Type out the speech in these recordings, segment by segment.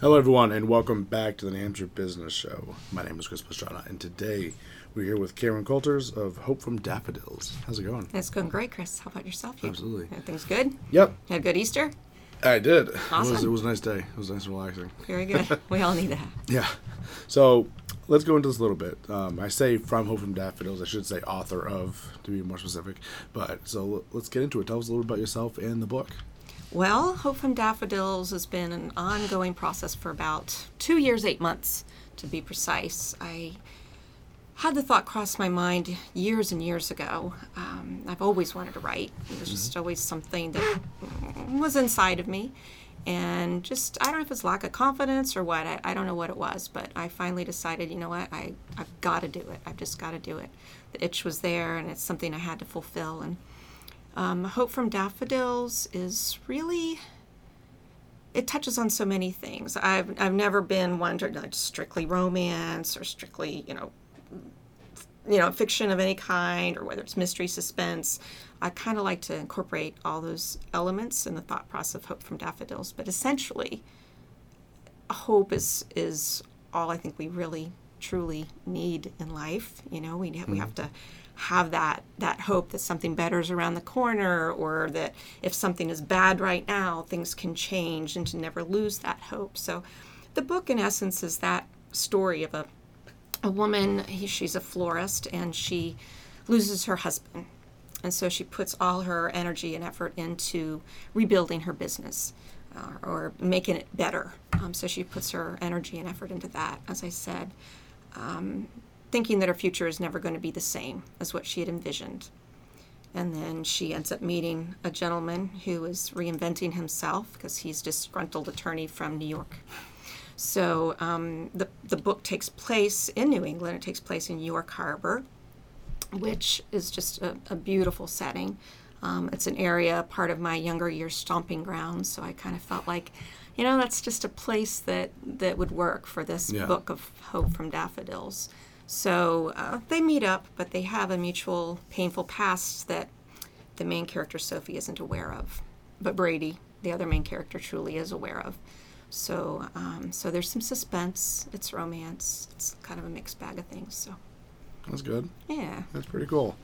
Hello, everyone, and welcome back to the New Hampshire Business Show. My name is Chris Pastrana, and today we're here with Karen Coulters of Hope from Daffodils. How's it going? It's going great, Chris. How about yourself? You- Absolutely. Everything's good? Yep, Had a good Easter? I did. It was, Awesome. it was a nice day. It was nice and relaxing. Very good. we all need that. Yeah. So let's go into this a little bit. Um, I say from Hope from Daffodils. I should say author of, to be more specific. But so let's get into it. Tell us a little bit about yourself and the book. Well, Hope from Daffodils has been an ongoing process for about two years, eight months, to be precise. I had the thought cross my mind years and years ago. Um, I've always wanted to write. It was just always something that was inside of me. And just, I don't know if it's lack of confidence or what, I, I don't know what it was, but I finally decided, you know what, I, I've got to do it. I've just got to do it. The itch was there and it's something I had to fulfill. And um, Hope from Daffodils is really it touches on so many things. I've I've never been one to like strictly romance or strictly you know you know fiction of any kind or whether it's mystery suspense. I kind of like to incorporate all those elements in the thought process of Hope from Daffodils. But essentially, hope is is all I think we really truly need in life. You know, we we have to have that that hope that something better is around the corner, or that if something is bad right now, things can change, and to never lose that hope. So, the book, in essence, is that story of a a woman. He, she's a florist, and she loses her husband, and so she puts all her energy and effort into rebuilding her business uh, or making it better. Um, so she puts her energy and effort into that, as I said, um, thinking that her future is never going to be the same as what she had envisioned. And then she ends up meeting a gentleman who is reinventing himself because he's disgruntled attorney from New York. So um, the, the book takes place in New England. It takes place in York Harbor, which is just a, a beautiful setting. Um, it's an area, part of my younger years stomping grounds. So I kind of felt like, you know, that's just a place that, that would work for this Yeah. book of Hope from Daffodils. So uh, they meet up, but they have a mutual painful past that the main character Sophie isn't aware of, but Brady, the other main character, truly is aware of. So, um, so there's some suspense. It's romance. It's kind of a mixed bag of things. So, That's good. yeah, That's pretty cool.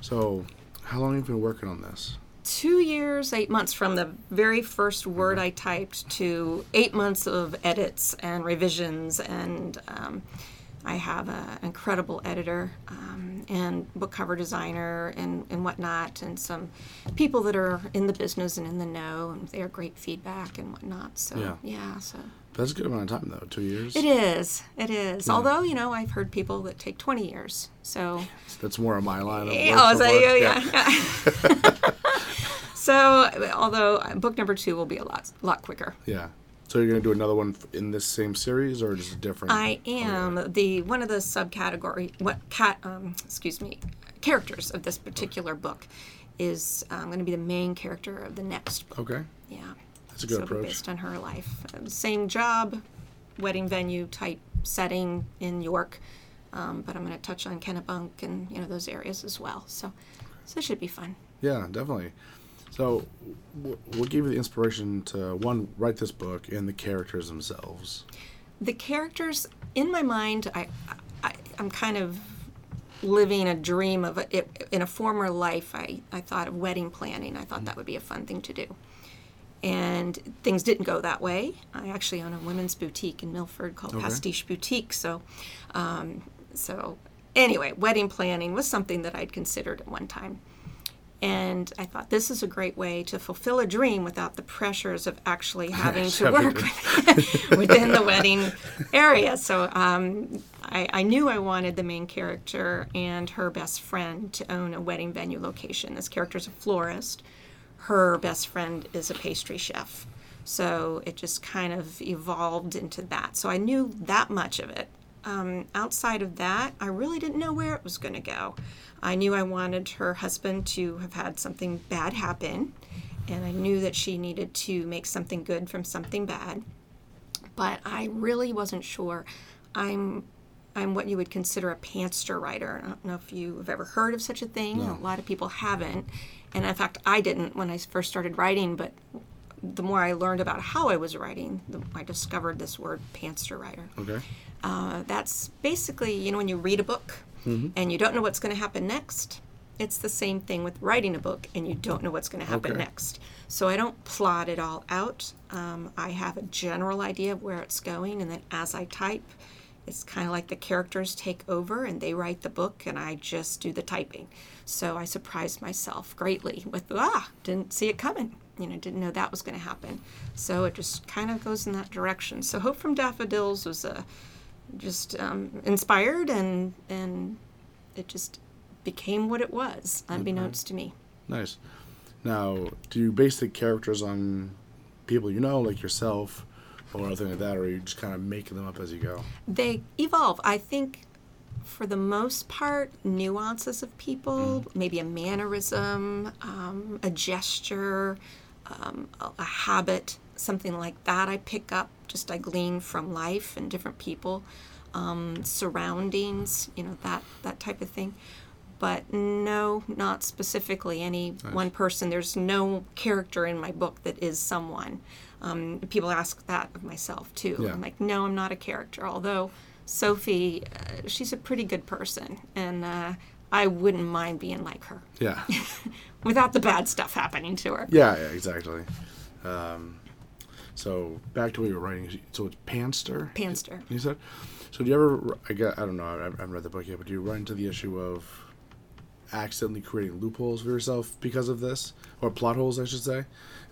So, how long have you been working on this? two years, eight months from the very first word I typed to eight months of edits and revisions, and um, I have an incredible editor um, and book cover designer and, and whatnot, and some people that are in the business and in the know, and they are great feedback and whatnot. So Yeah. yeah, so That's a good amount of time, though. Two years. it is, it is. Although you know, I've heard people that take twenty years. So That's more on my line. Of work oh, so far. yeah, yeah. so, although book number two will be a lot, lot quicker. Yeah. So you're gonna do another one in this same series, or just a different? I am the one of the subcategory. What cat? Um, excuse me. Characters of this particular book is um, going to be the main character of the next book. Okay. Yeah. That's a good so approach. based on her life. Uh, same job, wedding venue type setting in York, um, but I'm going to touch on Kennebunk and you know those areas as well. So, so it should be fun. Yeah, definitely. So, wh- what gave you the inspiration to one write this book and the characters themselves? the characters in my mind I, I i'm kind of living a dream of a, it, in a former life I, I thought of wedding planning i thought that would be a fun thing to do and things didn't go that way i actually own a women's boutique in milford called Okay. pastiche boutique so um, so anyway wedding planning was something that i'd considered at one time and I thought this is a great way to fulfill a dream without the pressures of actually having to work within the wedding area. So um, I, I knew I wanted the main character and her best friend to own a wedding venue location. This character is a florist. Her best friend is a pastry chef. So it just kind of evolved into that. So I knew that much of it Um, outside of that, I really didn't know where it was going to go. I knew I wanted her husband to have had something bad happen, and I knew that she needed to make something good from something bad. But I really wasn't sure. I'm I'm what you would consider a pantser writer. I don't know if you've ever heard of such a thing. A lot of people haven't. And in fact, I didn't when I first started writing, but the more I learned about how I was writing, the, I discovered this word pantser writer. Okay. Uh, that's basically, you know, when you read a book and you don't know what's going to happen next, it's the same thing with writing a book and you don't know what's going to happen Okay. next. So I don't plot it all out. Um, I have a general idea of where it's going, and then as I type, it's kind of like the characters take over and they write the book, and I just do the typing. So I surprised myself greatly with, ah, didn't see it coming. You know, didn't know that was going to happen. So it just kind of goes in that direction. So Hope from Daffodils was a just um, inspired and and it just became what it was unbeknownst to me Nice. Now, do you base the characters on people you know, like yourself, or anything like that, or are you just kind of making them up as you go? they evolve i think for the most part nuances of people maybe a mannerism um, a gesture um, a, habit something like that i pick up just i glean from life and different people um, surroundings you know that that type of thing. But no not specifically any one person. There's no character in my book that is someone. Um, people ask that of myself too. Yeah. i'm like no i'm not a character. Although sophie uh, she's a pretty good person and uh, i wouldn't mind being like her. Yeah. without the bad stuff happening to her yeah, yeah, exactly. Um, so back to what you were writing. So it's Panster. panster You said. So do you ever? I got. I don't know. I haven't read the book yet, but do you run into the issue of accidentally creating loopholes for yourself because of this, or plot holes, I should say,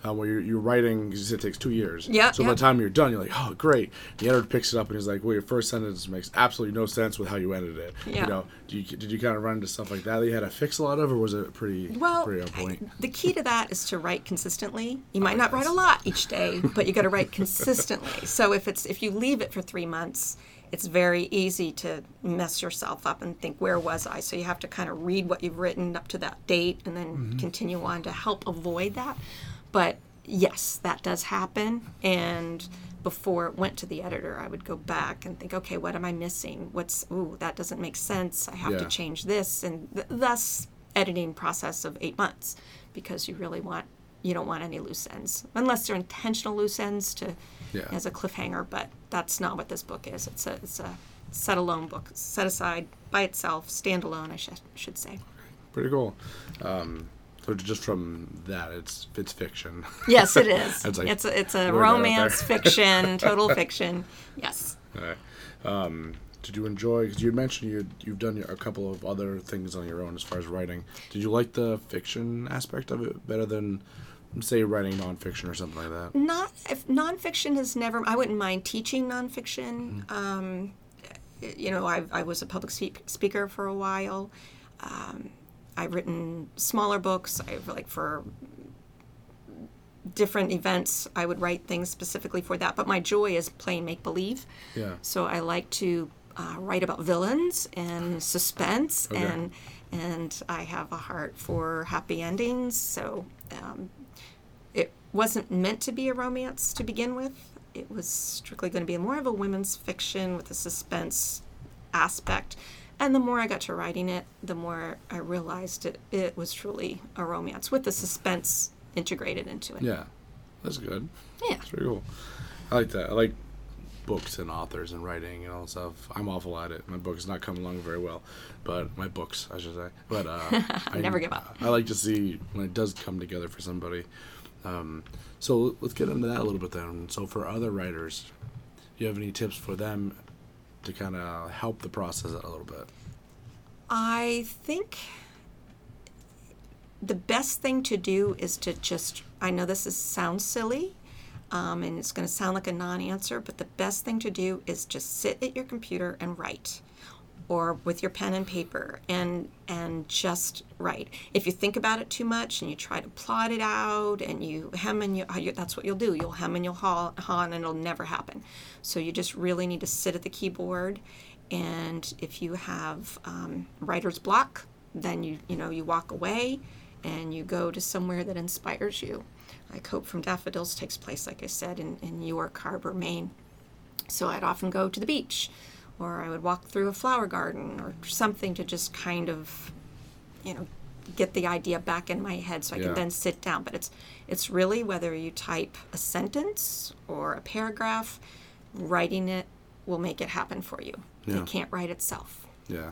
uh, where you're, you're writing? it takes two years. Yeah, So yeah. by the time you're done, you're like, oh, great. The editor picks it up and he's like, well, your first sentence makes absolutely no sense with how you ended it. Yeah. You know, do you, did you kind of run into stuff like that that you had to fix a lot of, or was it pretty Well, pretty on point? The key to that is to write consistently. You might not write a lot each day, but you got to write consistently. So if it's if you leave it for three months, it's very easy to mess yourself up and think, where was I? So you have to kind of read what you've written up to that date and then mm-hmm. continue on to help avoid that. But yes, that does happen. And before it went to the editor, I would go back and think, okay, what am I missing? What's, ooh, that doesn't make sense. I have to change this. And th- thus, editing process of eight months because you really want, you don't want any loose ends. Unless they're intentional loose ends to, Yeah. as a cliffhanger, but that's not what this book is. It's a, it's a set alone book, set aside by itself, standalone, I should, should say. Pretty cool. Um, so just from that, it's it's fiction. Yes, it is. That's like- it's a, it's a Word right out romance fiction, total fiction. Yes. Alright. Um, did you enjoy? Because you mentioned you you've done a couple of other things on your own as far as writing. Did you like the fiction aspect of it better than, say, writing nonfiction or something like that? Not if nonfiction has never. I wouldn't mind teaching nonfiction. Um, you know, I, I was a public speak, speaker for a while. Um, I've written smaller books. I've like for different events. I would write things specifically for that. But my joy is playing make believe. Yeah. So I like to uh, write about villains and suspense, Okay. and and I have a heart for happy endings. So um, wasn't meant to be a romance to begin with. It was strictly going to be more of a women's fiction with a suspense aspect. And the more I got to writing it, the more I realized it, it was truly a romance with the suspense integrated into it. Yeah, that's good. Yeah. That's pretty cool. I like that. I like books and authors and writing and all that stuff. I'm awful at it. My book is not coming along very well, but my books, I should say. But uh, I Never give up. I like to see when it does come together for somebody. Um, so let's get into that a little bit then. So for other writers, do you have any tips for them to kind of help the process a little bit? I think the best thing to do is to just, I know this is, sounds silly um, and it's going to sound like a non answer, but the best thing to do is just sit at your computer and write or with your pen and paper and and just write. If you think about it too much and you try to plot it out and you hem and you, you that's what you'll do. You'll hem and you'll haw, haw and it'll never happen. So you just really need to sit at the keyboard And if you have um, writer's block, then you you know you walk away and you go to somewhere that inspires you. Like Hope from Daffodils takes place, like I said, in, in York Harbor, Maine. So I'd often go to the beach, or I would walk through a flower garden, or something to just kind of, you know, get the idea back in my head so I Yeah. can then sit down. But it's it's really whether you type a sentence or a paragraph, writing it will make it happen for you. Yeah. It can't write itself. Yeah.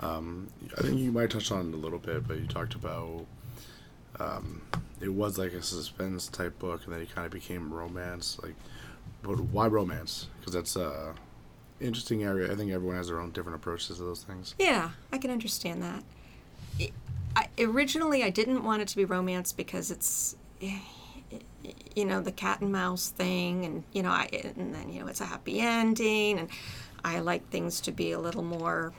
Um, I think you might touch on it a little bit, but you talked about um, it was like a suspense type book, and then it kind of became romance. Like, but why romance? Because that's a interesting area. I think everyone has their own different approaches to those things. Yeah, I can understand that. I, I, originally, I didn't want it to be romance because it's, eh, you know, the cat and mouse thing, and you know, I, and then you know, it's a happy ending, and I like things to be a little more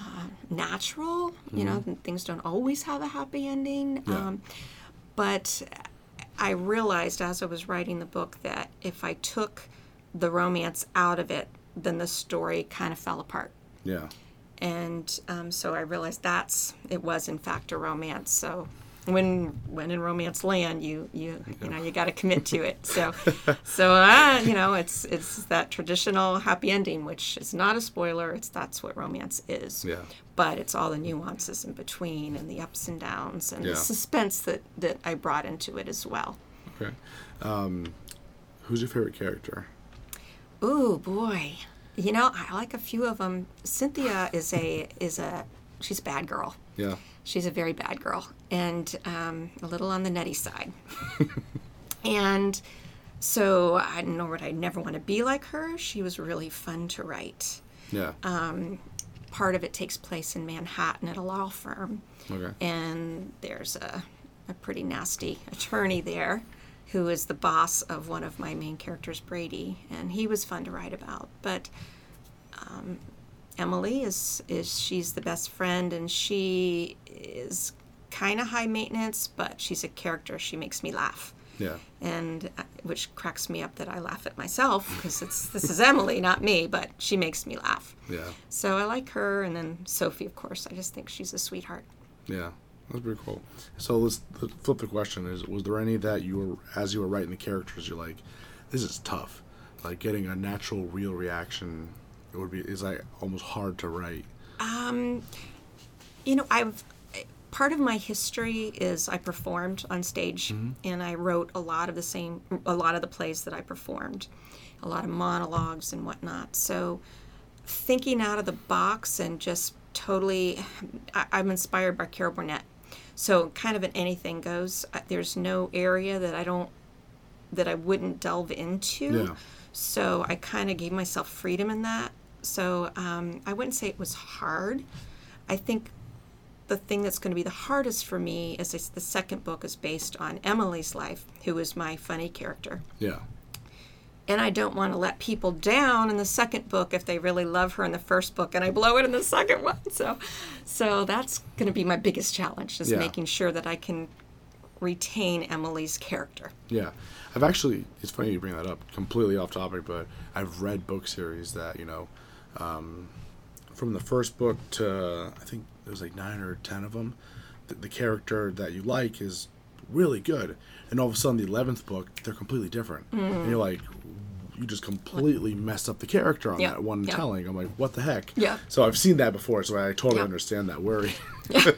uh, natural. You know, things don't always have a happy ending. Yeah. Um, but I realized as I was writing the book that if I took the romance out of it, then the story kind of fell apart. Yeah. And um, so I realized that's it was in fact a romance. So when when in romance land, you you you know you got to commit to it. So so uh, you know it's it's that traditional happy ending, which is not a spoiler. It's that's what romance is. Yeah. But it's all the nuances in between and the ups and downs and Yeah. the suspense that that I brought into it as well. Okay. Um, who's your favorite character? Ooh boy, you know I like a few of them. Cynthia is a is a she's a bad girl. Yeah. She's a very bad girl and um, a little on the nutty side. and so I know what I never want to be like her. She was really fun to write. Yeah. Part of it takes place in Manhattan at a law firm, okay. and there's a, a pretty nasty attorney there who is the boss of one of my main characters, Brady, and he was fun to write about. But um, Emily is is she's the best friend, and she is kind of high maintenance, but she's a character. She makes me laugh Yeah. and uh, which cracks me up that I laugh at myself because it's this is Emily, not me, but she makes me laugh. Yeah. So I like her, and then Sophie, of course. I just think she's a sweetheart. Yeah, that's pretty cool. So let's, let's flip the question: Is was there any that you were, as you were writing the characters, you're like, this is tough, like getting a natural, real reaction. It would be is like almost hard to write. Um, you know, I've part of my history is I performed on stage, and I wrote a lot of the same, a lot of the plays that I performed, a lot of monologues and whatnot. So thinking out of the box and just totally, I, I'm inspired by Carol Burnett. So kind of an anything goes. There's no area that I don't that I wouldn't delve into. Yeah. So I kind of gave myself freedom in that. So um, I wouldn't say it was hard. I think the thing that's going to be the hardest for me is the second book is based on Emily's life, who is my funny character. Yeah. And I don't want to let people down in the second book if they really love her in the first book and I blow it in the second one. So so that's going to be my biggest challenge is Yeah. making sure that I can retain Emily's character. Yeah, I've actually. It's funny you bring that up. Completely off topic, but I've read book series that you know, um, from the first book to I think there's like nine or ten of them. The, the character that you like is really good, and all of a sudden the eleventh book they're completely different, and you're like. You just completely messed up the character on Yeah, that one yeah. telling. I'm like, what the heck? Yeah. So I've seen that before, so I totally Yeah. understand that worry. And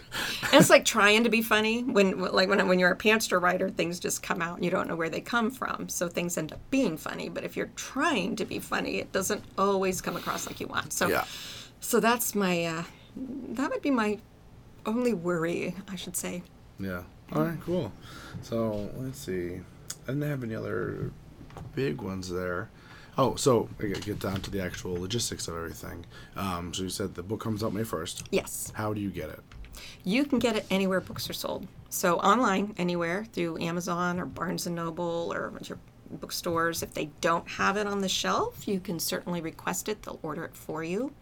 it's like trying to be funny when like when when you're a pantser writer things just come out and you don't know where they come from so things end up being funny but if you're trying to be funny it doesn't always come across like you want so Yeah. so that's my uh, that would be my only worry I should say Yeah. All right. Cool. So let's see. I didn't have any other big ones there. Oh, so I gotta get down to the actual logistics of everything. Um, so you said the book comes out May first. yes How do you get it? you can get it anywhere books are sold so online anywhere through Amazon or Barnes and Noble or your bookstores if they don't have it on the shelf you can certainly request it they'll order it for you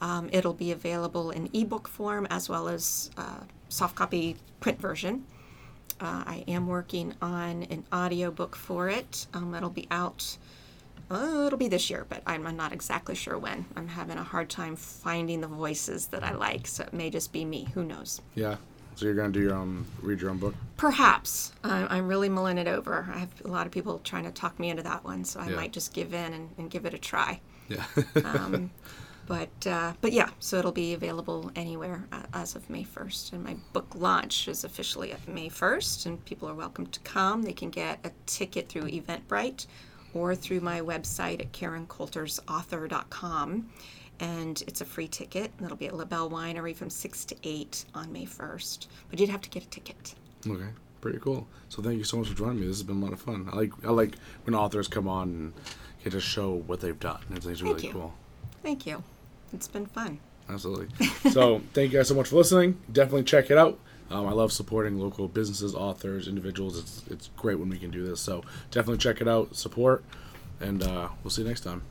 Um, it'll be available in ebook form as well as uh, soft copy print version. Uh, I am working on an audiobook for it. Um, it'll be out Uh, it'll be this year, but I'm, I'm not exactly sure when. I'm having a hard time finding the voices that I like, so it may just be me. Who knows? Yeah. So you're gonna do your own, read your own book. Perhaps. I I'm really mulling it over. I have a lot of people trying to talk me into that one, so I Yeah. might just give in and, and give it a try. Yeah. Um, but uh, but yeah, so it'll be available anywhere uh, as of May 1st, and my book launch is officially at May 1st, and people are welcome to come. They can get a ticket through Eventbrite or through my website at KarenCoultersAuthor.com, and it's a free ticket. And it'll be at La Belle Winery from six to eight on May 1st. But you'd have to get a ticket. okay. Pretty cool. So thank you so much for joining me. This has been a lot of fun. I like I like when authors come on and get to show what they've done. It's, it's really you. cool. Thank you. It's been fun. Absolutely. so thank you guys so much for listening. Definitely check it out. Um, I love supporting local businesses, authors, individuals. It's it's great when we can do this. So definitely check it out, support, and uh, we'll see you next time.